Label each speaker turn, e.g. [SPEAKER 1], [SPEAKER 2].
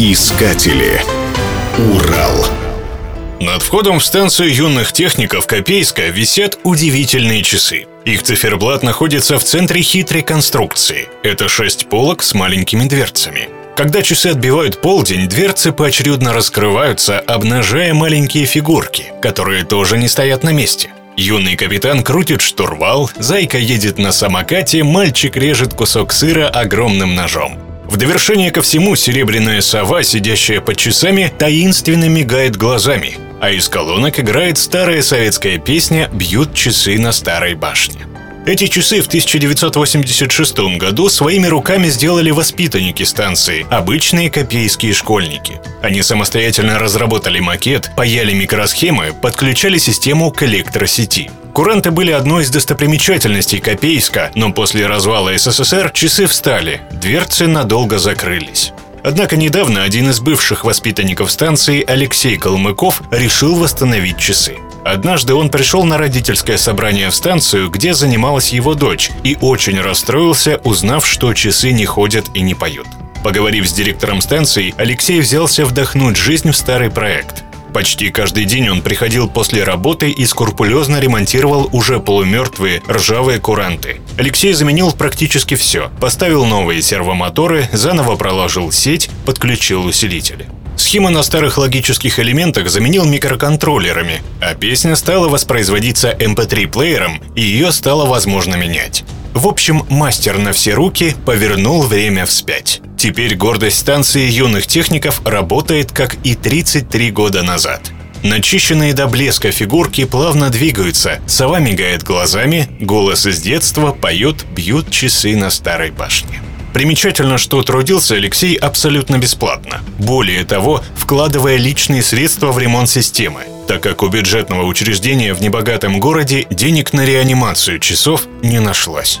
[SPEAKER 1] Искатели. Урал.
[SPEAKER 2] Над входом в станцию юных техников Копейска висят удивительные часы. Их циферблат находится в центре хитрой конструкции. Это шесть полок с маленькими дверцами. Когда часы отбивают полдень, дверцы поочередно раскрываются, обнажая маленькие фигурки, которые тоже не стоят на месте. Юный капитан крутит штурвал, зайка едет на самокате, мальчик режет кусок сыра огромным ножом. В довершение ко всему серебряная сова, сидящая под часами, таинственно мигает глазами, а из колонок играет старая советская песня «Бьют часы на старой башне». Эти часы в 1986 году своими руками сделали воспитанники станции, обычные копейские школьники. Они самостоятельно разработали макет, паяли микросхемы, подключали систему к электросети. Куранты были одной из достопримечательностей Копейска, но после развала СССР часы встали, дверцы надолго закрылись. Однако недавно один из бывших воспитанников станции, Алексей Калмыков, решил восстановить часы. Однажды он пришел на родительское собрание в станцию, где занималась его дочь, и очень расстроился, узнав, что часы не ходят и не поют. Поговорив с директором станции, Алексей взялся вдохнуть жизнь в старый проект. Почти каждый день он приходил после работы и скрупулезно ремонтировал уже полумертвые ржавые куранты. Алексей заменил практически все. Поставил новые сервомоторы, заново проложил сеть, подключил усилители. Схема на старых логических элементах заменил микроконтроллерами, а песня стала воспроизводиться MP3-плеером, эм и ее стало возможно менять. В общем, мастер на все руки повернул время вспять. Теперь гордость станции юных техников работает как и 33 года назад. Начищенные до блеска фигурки плавно двигаются, сова мигает глазами, голос из детства поет «Бьют часы на старой башне». Примечательно, что трудился Алексей абсолютно бесплатно. Более того, вкладывая личные средства в ремонт системы, так как у бюджетного учреждения в небогатом городе денег на реанимацию часов не нашлось.